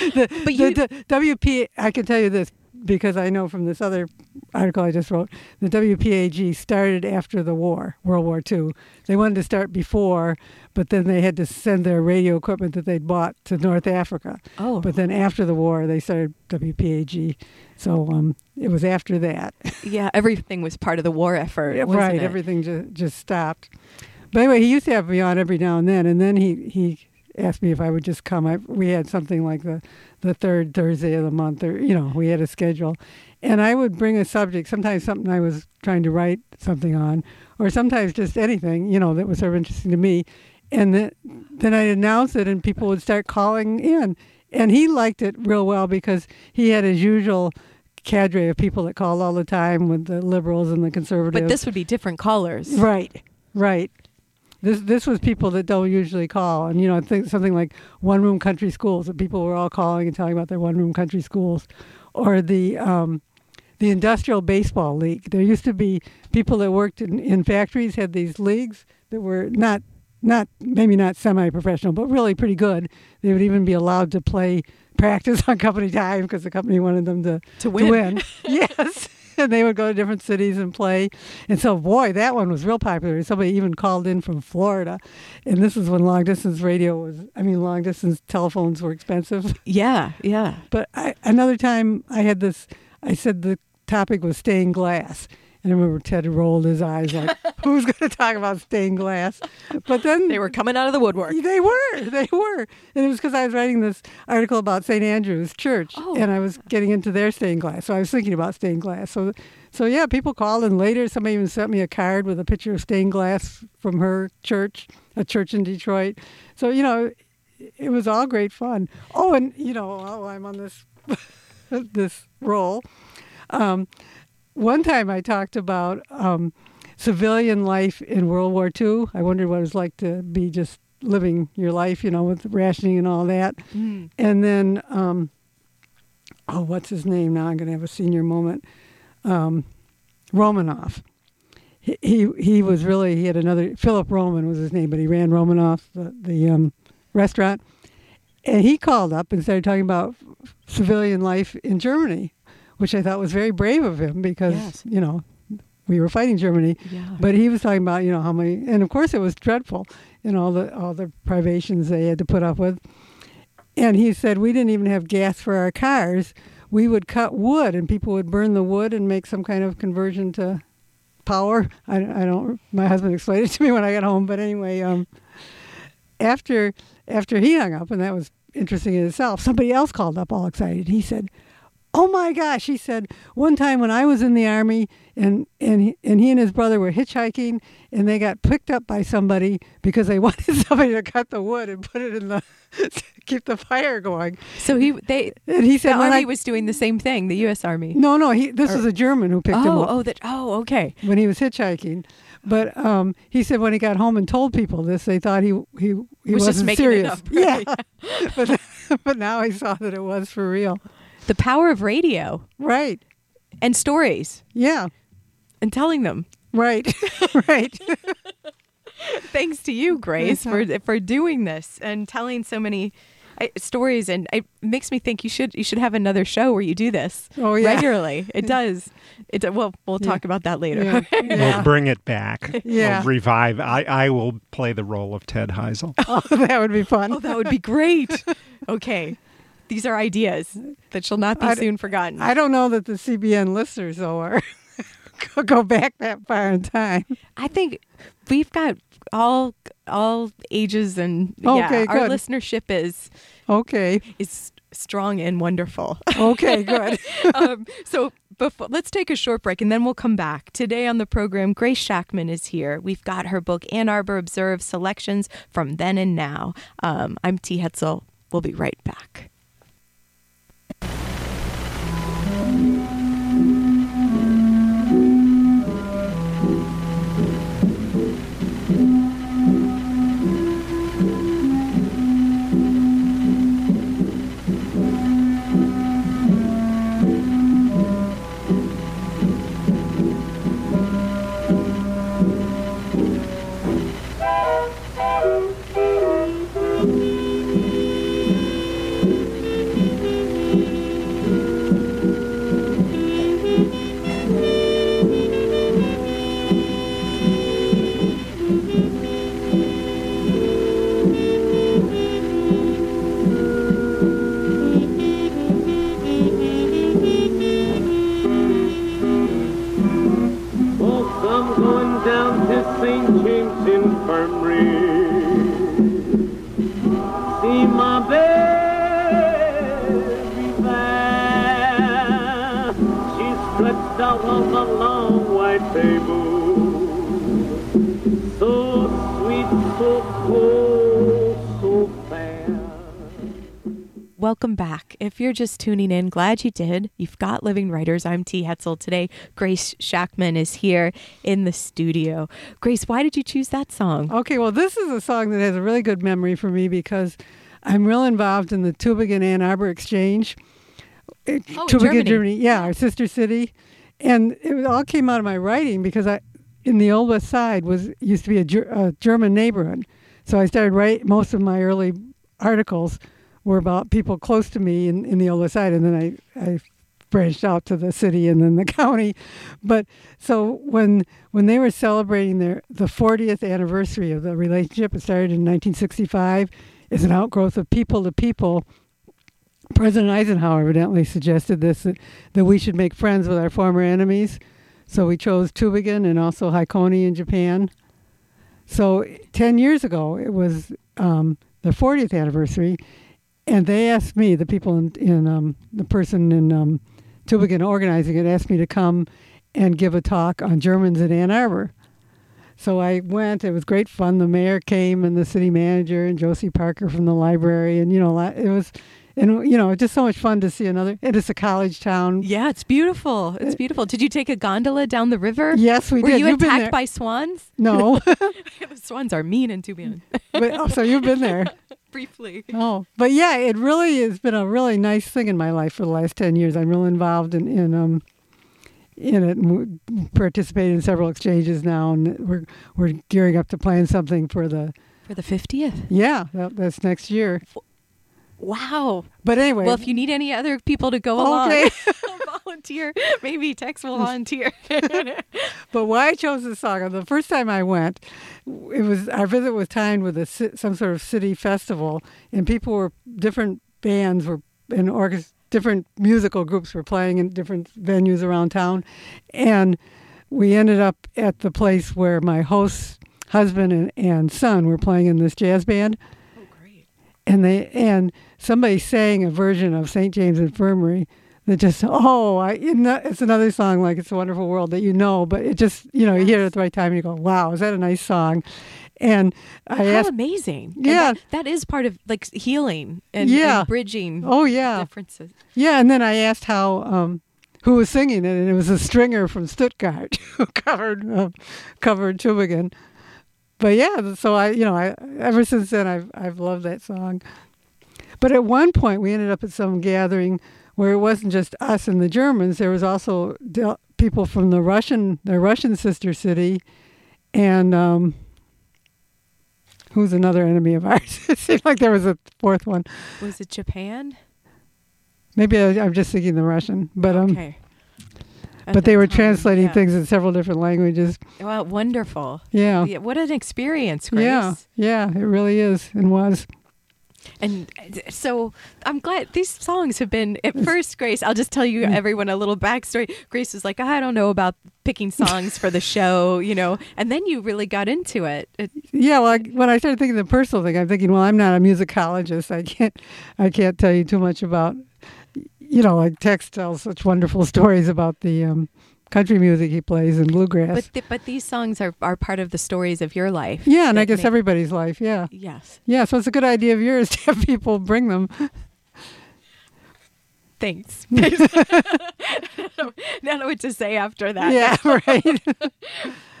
The, But the, you- the WP, I can tell you this because I know from this other article I just wrote, the WPAG started after the war, World War II. They wanted to start before, but then they had to send their radio equipment that they'd bought to North Africa. Oh. But then after the war, they started WPAG. So um, it was after that. Yeah, everything was part of the war effort. Yeah, right. it? Everything just just stopped. But anyway, he used to have me on every now and then, and then he he asked me if I would just come. I, we had something like the the third Thursday of the month, or you know, we had a schedule, and I would bring a subject. Sometimes something I was trying to write something on, or sometimes just anything you know that was sort of interesting to me, and then then I'd announce it, and people would start calling in. And he liked it real well because he had his usual cadre of people that called all the time with the liberals and the conservatives. But this would be different callers. Right, right. This this was people that don't usually call, and you know, think something like one room country schools that people were all calling and telling about their one room country schools, or the um, the industrial baseball league. There used to be people that worked in, in factories had these leagues that were not not maybe not semi professional, but really pretty good. They would even be allowed to play practice (laughs) on company time because the company wanted them to To win. (laughs) yes. (laughs) And they would go to different cities and play. And so, boy, that one was real popular. Somebody even called in from Florida. And this is when long distance radio was, I mean, long distance telephones were expensive. (laughs) Yeah, yeah. But I, another time I had this, I said the topic was stained glass. And I remember Ted rolled his eyes like, (laughs) who's going to talk about stained glass? But then They were coming out of the woodwork. they were. They were. And it was because I was writing this article about St. Andrew's Church, Oh. and I was getting into their stained glass. So I was thinking about stained glass. So, so yeah, people called, and later somebody even sent me a card with a picture of stained glass from her church, a church in Detroit. So you know, it was all great fun. Oh, and you know, while I'm on this (laughs) this roll, um, one time I talked about um, civilian life in World War II. I wondered what it was like to be just living your life, you know, with rationing and all that. Mm. And then, um, oh, what's his name now? I'm going to have a senior moment. Um, Romanoff. He, he he was really he had another Philip Roman was his name, but he ran Romanoff the the um, restaurant, and he called up and started talking about civilian life in Germany, which I thought was very brave of him because Yes. you know we were fighting Germany, Yeah. but he was talking about you know how many, and of course it was dreadful, you know all the all the privations they had to put up with, and he said we didn't even have gas for our cars. We would cut wood, and people would burn the wood and make some kind of conversion to power. I, I don't. My husband explained it to me when I got home, but anyway, um, after after he hung up, and that was interesting in itself. Somebody else called up all excited. He said, "Oh my gosh!" He said, "One time when I was in the army, and and he, and he and his brother were hitchhiking, and they got picked up by somebody because they (laughs) wanted somebody to cut the wood and put it in the to (laughs) keep the fire going." So he they And he said, the when army I- was doing the same thing. The U.S. Army. "No, no, he this Or- was a German who picked him oh, up." oh, that. Oh, okay. when he was hitchhiking. But um, he said when he got home and told people this, they thought he he he was it serious. up, (laughs) Yeah, but but now he saw that it was for real. The power of radio. Right. And stories. Yeah. And telling them. Right. (laughs) right. (laughs) Thanks to you, Grace, for for doing this and telling so many uh, stories. And it makes me think you should you should have another show where you do this Oh, yeah. regularly. (laughs) It does. It do- well, we'll talk about that later. Yeah. We'll bring it back. Yeah. We'll revive. I, I will play the role of Ted Heusel. oh, that would be fun. oh, that would be great. Okay. These are ideas that shall not be I- soon forgotten. I don't know that the CBN listeners though are (laughs) go back that far in time. I think we've got all all ages and yeah, Okay, our listenership is Okay. is strong and wonderful. Okay, good. (laughs) um, so before, let's take a short break and then we'll come back. Today on the program, Grace Shackman is here. We've got her book, Ann Arbor Observed Selections from Then and Now. Um, I'm T. Hetzel. We'll be right back. Welcome back. If you're just tuning in, glad you did. You've got Living Writers. I'm T. Hetzel. Today, Grace Shackman is here in the studio. Grace, why did you choose that song? Okay, well, this is a song that has a really good memory for me because I'm real involved in the Tübingen Ann Arbor Exchange. Oh, Tübingen, Germany. Yeah, our sister city. And it all came out of my writing because I, in the Old West Side, was used to be a, a German neighborhood. So I started write most of my early articles were about people close to me in, in the Old West Side, and then I, I branched out to the city and then the (laughs) county. But so when when they were celebrating their the 40th anniversary of the relationship, it started in 1965, is an outgrowth of people to people. President Eisenhower evidently suggested this that, that we should make friends with our former enemies. So we chose Tübingen and also Hikone in Japan. So 10 years ago, it was um, the 40th anniversary, and they asked me, the people in, in um, the person in um, Tübingen organizing it, asked me to come and give a talk on Germans in Ann Arbor. So I went. It was great fun. The mayor came, and the city manager, and Josie Parker from the library, and you know, it was, and you know, it's just so much fun to see another. And it's a college town. Yeah, it's beautiful. It's beautiful. Did you take a gondola down the river? Yes, we Were did. you You've attacked by swans? No, (laughs) (laughs) swans are mean in Tübingen. but oh, so you've been there. (laughs) Briefly. Oh, but yeah, it really has been a really nice thing in my life for the last ten years. I'm real involved in in um in it, and participate in several exchanges now, and we're we're gearing up to plan something for the For the 50th. yeah that, that's next year. Wow. But anyway, Well, if you need any other people to go along, (laughs) (laughs) volunteer. Maybe Tex will volunteer. (laughs) But why I chose this song, the first time I went, it was our visit was timed with a some sort of city festival, and people were different bands were and orchest- different musical groups were playing in different venues around town, and we ended up at the place where my host's husband and, and son were playing in this jazz band. And they and somebody sang a version of St. James Infirmary that just oh I you know, it's another song like it's a wonderful world that you know but it just you know you hear it at the right time and you go wow is that a nice song and I How asked amazing. Yeah. that, that is part of like healing and, Yeah. and bridging oh yeah differences. yeah and then I asked how um who was singing it and it was a stringer from Stuttgart (laughs) who covered uh, covered Tübingen but yeah so I you know I ever since then I've I've loved that song but at one point we ended up at some gathering where it wasn't just us and the Germans. There was also del- people from the Russian, their Russian sister city, and um, who's another enemy of (laughs) ours? it seemed like there was a fourth one. Was it Japan? Maybe I, I'm just thinking the Russian, but um, Okay. But they were time, translating yeah. things in several different languages. Well, wonderful. Yeah. yeah. What an experience, Grace. Yeah, yeah, it really is and was. And so I'm glad these songs have been at first, Grace. I'll just tell Mm. you everyone a little backstory. Grace was like, I don't know about picking songs for the (laughs) show, you know, and then you really got into it. it Yeah, well, I, when I started thinking the personal thing, I'm thinking, well, I'm not a musicologist. I can't, I can't tell you too much about, you know, like Tex tells such wonderful (laughs) stories about the um, country music he plays and bluegrass. but th- but these songs are, are part of the stories of your life. yeah, and I guess make- everybody's life. Yeah. Yes. Yeah, so it's a good idea of yours (laughs) to have people bring them. Thanks. (laughs) I don't know what to say after that. Yeah, right.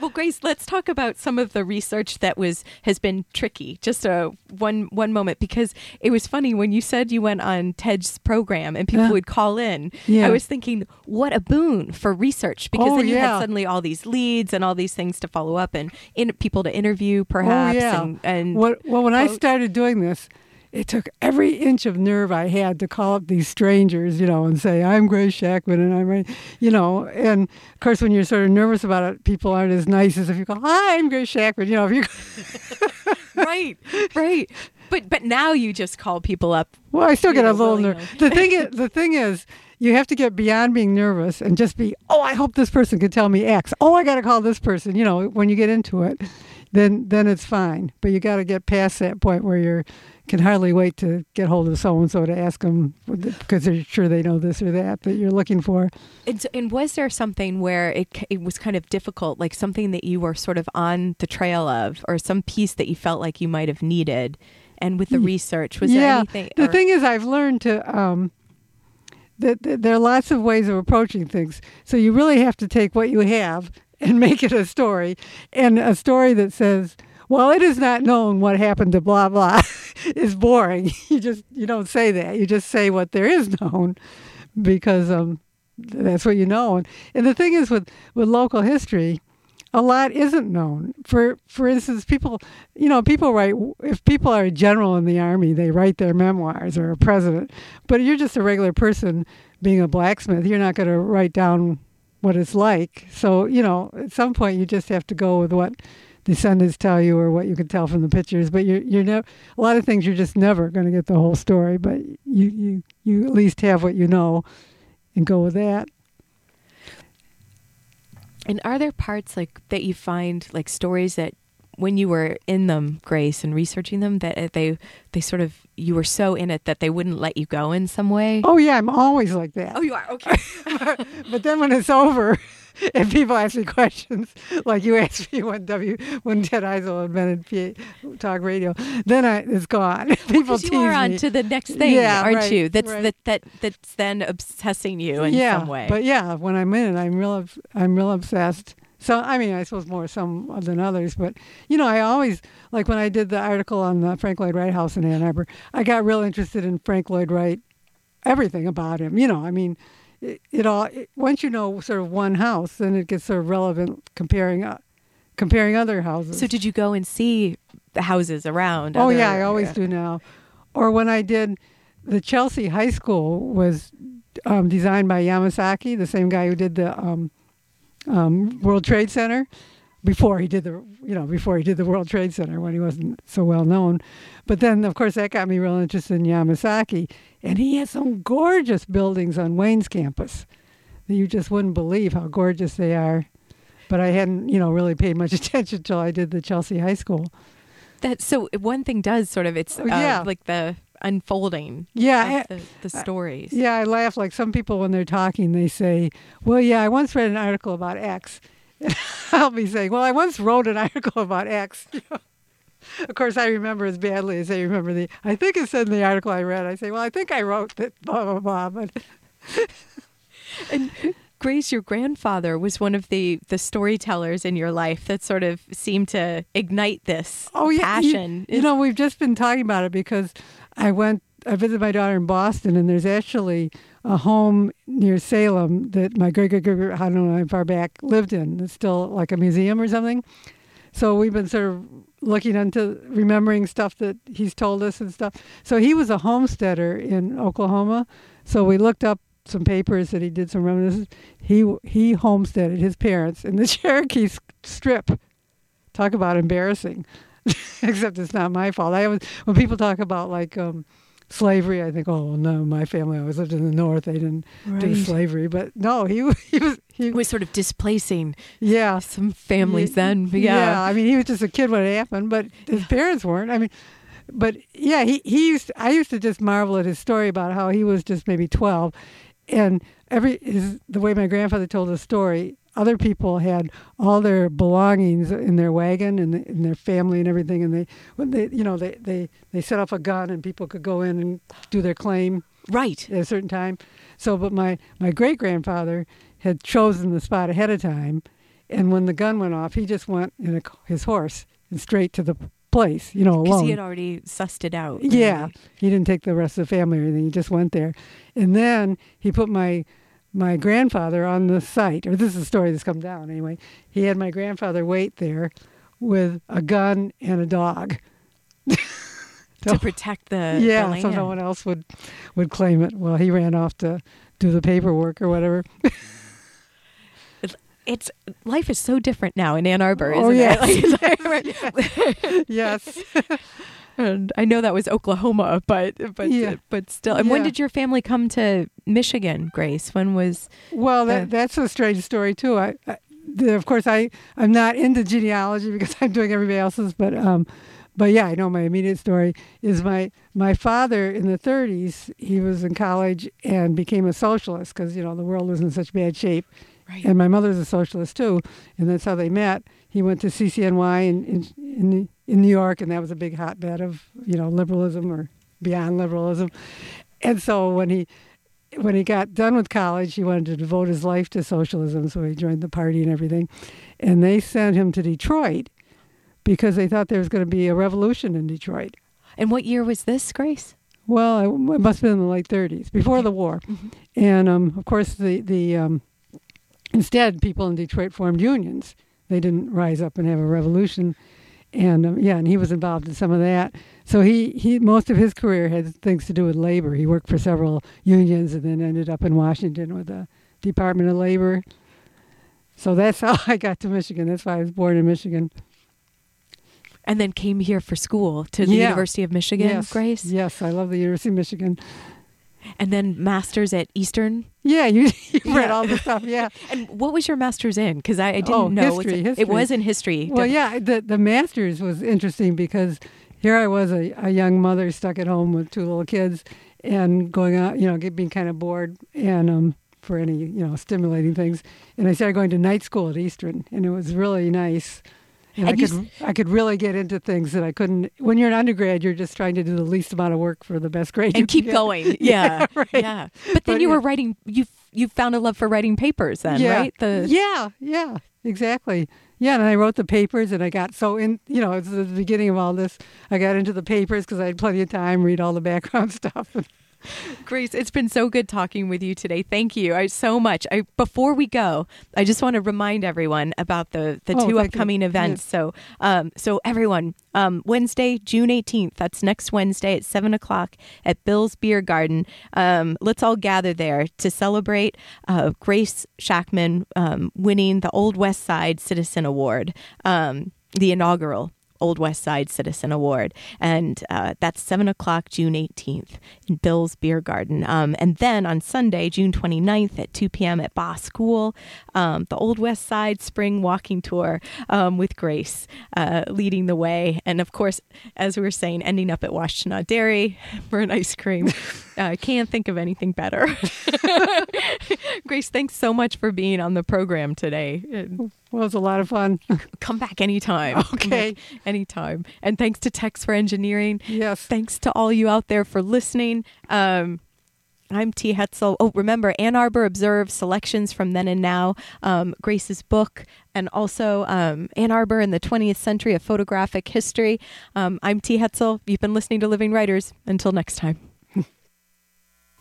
Well, Grace, let's talk about some of the research that was has been tricky. Just a one one moment because it was funny when you said you went on Ted's program and people Yeah. would call in. Yeah. I was thinking, what a boon for research because Oh, then you yeah. had suddenly all these leads and all these things to follow up and in, people to interview, perhaps. Oh, yeah. And, and what, well, when I started doing this, it took every inch of nerve I had to call up these strangers, you know, and say, I'm Grace Shackman and I'm, ready," you know, and of course, when you're sort of nervous about it, people aren't as nice as if you go, Hi, I'm Grace Shackman, you know, if you (laughs) right, right. But but now you just call people up. Well, I still get a little nervous. The thing (laughs) is, the thing is, you have to get beyond being nervous and just be, oh, I hope this person can tell me X. Oh, I got to call this person. You know, when you get into it, then then it's fine. But you got to get past that point where you can hardly wait to get hold of so and so to ask them because they're sure they know this or that that you're looking for. And, and was there something where it it was kind of difficult, like something that you were sort of on the trail of, or some piece that you felt like you might have needed? And with the research, was there yeah. anything? The or- thing is, I've learned to um, that, that there are lots of ways of approaching things. So you really have to take what you have and (laughs) make it a story, and a story that says, "Well, it is not known what happened to blah blah," (laughs) is boring. (laughs) You just you don't say that. You just say what there is known, because um, that's what you know. And, and the thing is with with local history a lot isn't known. For for instance, people, you know, people write. If people are a general in the army, they write their memoirs or a president. But you're just a regular person being a blacksmith, you're not going to write down what it's like. So you know, at some point, you just have to go with what descendants tell you or what you can tell from the pictures. But you're you're never a lot of things you're just never going to get the whole story. But you you you at least have what you know, and go with that. And are there parts like that you find like stories that when you were in them, Grace, and researching them, that uh, they they sort of you were so in it that they wouldn't let you go in some way? Oh yeah, I'm always like that. Oh, you are okay. (laughs) but then when it's over (laughs) and people ask me questions like you asked me when W when Ted Heusel invented PA, talk radio, then I, it's gone. (laughs) people tease you are on me. to the next thing, yeah, aren't right, you? That's right. that that that's then obsessing you in yeah, some way. But yeah, when I'm in it, I'm real. I'm real obsessed. So I mean, I suppose more some than others, but you know, I always like when I did the article on the Frank Lloyd Wright house in Ann Arbor. I got real interested in Frank Lloyd Wright, everything about him. You know, I mean, it, it all it, once you know sort of one house, then it gets sort of relevant comparing uh, comparing other houses. So did you go and see the houses around? Oh other- yeah, I always do now. Or when I did the Chelsea High School was um, designed by Yamasaki, the same guy who did the um, um, World Trade Center before he did the you know before he did the World Trade Center when he wasn't so well known. But then of course that got me real interested in Yamasaki, and he has some gorgeous buildings on Wayne's campus that you just wouldn't believe how gorgeous they are. But I hadn't you know really paid much (laughs) attention until I did the Chelsea High School. That so one thing does sort of it's uh, Oh, yeah. like the unfolding. Yeah, of the, the stories. Yeah, I laugh like some people when they're talking, they say, Well, yeah, I once read an article about X. (laughs) I'll be saying, Well, I once wrote an (laughs) article about X. You (laughs) know? Of course, I remember as badly as I remember the. I think it said in the article I read, I say, Well, I think I wrote that, blah, blah, blah. But And Grace, your grandfather was one of the the storytellers in your life that sort of seemed to ignite this oh, yeah. you- passion. You, know, we've just been talking about it because I went, I visited my daughter in Boston, and there's actually a home near Salem that my great great great I don't know how far back lived in. It's still like a museum or something. So we've been sort of looking into remembering stuff that he's told us and stuff. So he was a homesteader in Oklahoma. So we looked up some papers that he did some reminiscences. He he homesteaded his parents in the (laughs) Cherokee Strip. Talk about embarrassing. (laughs) Except it's not my fault. I was when people talk about like um, slavery, I think, oh no, my family always lived in the north. They didn't do slavery, but no, he (laughs) he was he was sort of displacing. Yeah, some families Ye- then. Yeah. I mean, he was just a kid when it happened, but his parents weren't. I mean, but yeah, he he used. I used to just marvel at his story about how he was just maybe twelve, and every his, the way my grandfather told the story. Other people had all their belongings in their wagon and in their family and everything, and they, when they, you know, they, they, they set off a gun and people could go in and do their claim right at a certain time. So, but my my great grandfather had chosen the spot ahead of time, and when the gun went off, he just went in a, his horse and straight to the place, you know, alone. Because he had already sussed it out. Yeah, he didn't take the rest of the family or anything. He just went there, and then he put my my grandfather on the site. Or this is a story that's come down anyway. He had my grandfather wait there with a gun and a dog. To protect the (laughs) yeah, the so no one else would would claim it. Well, he ran off to do the paperwork or whatever. It's, (laughs) it's life is so different now in Ann Arbor, oh, isn't Oh, yes. it? (laughs) Like, yes. And I know that was Oklahoma, but but Yeah. but still. And when did your family come to Michigan, Grace? When was? Well, the- that, that's a strange story too. I, I the, of course I I'm not into genealogy because (laughs) I'm doing everybody else's, but um, but yeah, I know my immediate story is my my father in the 30s. He was in college and became a socialist because you know the world was in such bad shape. Right. And my mother's a socialist too, and that's how they met. He went to CCNY in in in, in New York, and that was a big hotbed of you know liberalism or beyond liberalism. And so when he when he got done with college, he wanted to devote his life to socialism, so he joined the party and everything. And they sent him to Detroit because they thought there was going to be a revolution in Detroit. And what year was this, Grace? Well, it must have been in the late 30s, before the war. And um, of course, the the um, instead people in Detroit formed unions. They didn't rise up and have a revolution. And um, yeah, and he was involved in some of that. So he, he most of his career had things to do with labor. He worked for several unions and then ended up in Washington with the Department of Labor. So that's (laughs) how I got to Michigan. That's why I was born in Michigan. And then came here for school to the Yeah. University of Michigan, Yes. Grace. Yes, I love the University of Michigan. And then masters at Eastern. Yeah, you, (laughs) you read Yeah. all the stuff. Yeah. (laughs) And what was your master's in? Because I, I didn't oh, know. History, history. It was in history. Well, yeah, the the masters was interesting because here I was a, a young mother stuck at home with two little kids and going out, you know, get, being kind of bored and um for any you know stimulating things. And I started going to night school at Eastern, and it was really nice. I could I could really get into things that I couldn't. When you're an undergrad, you're just trying to do the least amount of work for the best grade. and keep going. (laughs) Yeah, right. yeah. But then But, you yeah. were writing. You you found a love for writing papers then, yeah. right? The yeah, yeah, exactly. Yeah, and I wrote the papers, and I got so in. You know, it's the beginning of all this. I got into the papers because I had plenty of time, read all the background (laughs) stuff. Grace, it's been so good talking with you today. Thank you I, so much. I, before we go, I just want to remind everyone about the, the Oh, two thank you. upcoming events. So, um, so everyone, um, Wednesday, June 18th, that's next Wednesday at 7 o'clock at Bill's Beer Garden. Um, let's all gather there to celebrate uh, Grace Shackman um, winning the Old West Side Citizen Award, um, the inaugural Old West Side Citizen Award, and uh, that's seven o'clock, June eighteenth, in Bill's Beer Garden. Um, and then on Sunday, June 29th at two p.m. at Bach School, um, the Old West Side Spring Walking Tour um, with Grace uh, leading the way, and of course, as we were saying, ending up at Washtenaw Dairy for an ice cream. (laughs) I can't think of anything better. (laughs) Grace, thanks so much for being on the program today. Well, it was a lot of fun. (laughs) Come back anytime. Okay. back anytime. And thanks to Tex for engineering. Yes. Thanks to all you out there for listening. Um, I'm T. Hetzel. Oh, remember, Ann Arbor Observe selections from then and now, um, Grace's book, and also um, Ann Arbor in the 20th Century of Photographic History. Um, I'm T. Hetzel. You've been listening to Living Writers. Until next time.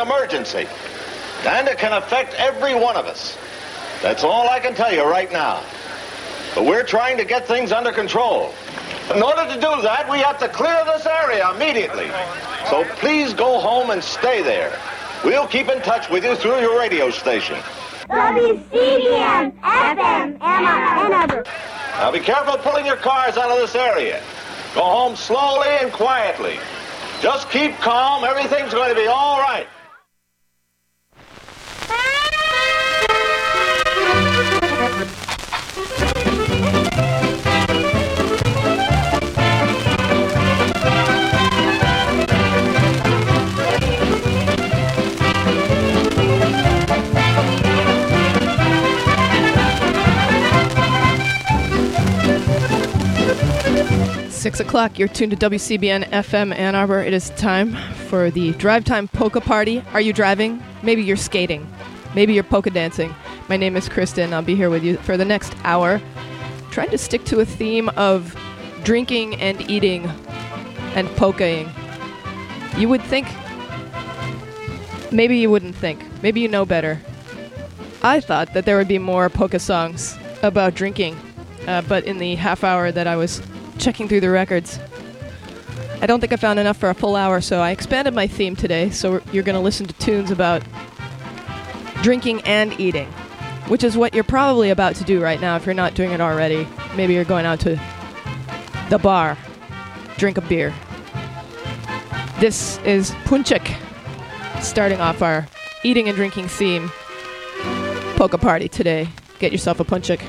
emergency, and it can affect every one of us. That's all I can tell you right now. But we're trying to get things under control. In order to do that, we have to clear this area immediately. So please go home and stay there. We'll keep in touch with you through your radio station. FM Ann Arbor. Now be careful pulling your cars out of this area. Go home slowly and quietly. Just keep calm. Everything's going to be all right. Six o'clock, you're tuned to WCBN FM Ann Arbor. It is time for the Drive Time Polka Party. Are you driving? Maybe you're skating. Maybe you're polka dancing. My name is Kristen. I'll be here with you for the next hour, trying to stick to a theme of drinking and eating and polkaing. You would think, maybe you wouldn't think, maybe you know better. I thought that there would be more polka songs about drinking, uh, but in the half hour that I was checking through the records. I don't think I found enough for a full hour, so I expanded my theme today. So you're going to listen to tunes about drinking and eating, which is what you're probably about to do right now if you're not doing it already. Maybe you're going out to the bar, drink a beer. This is Punchik, starting off our eating and drinking theme polka party today. Get yourself a Punchik.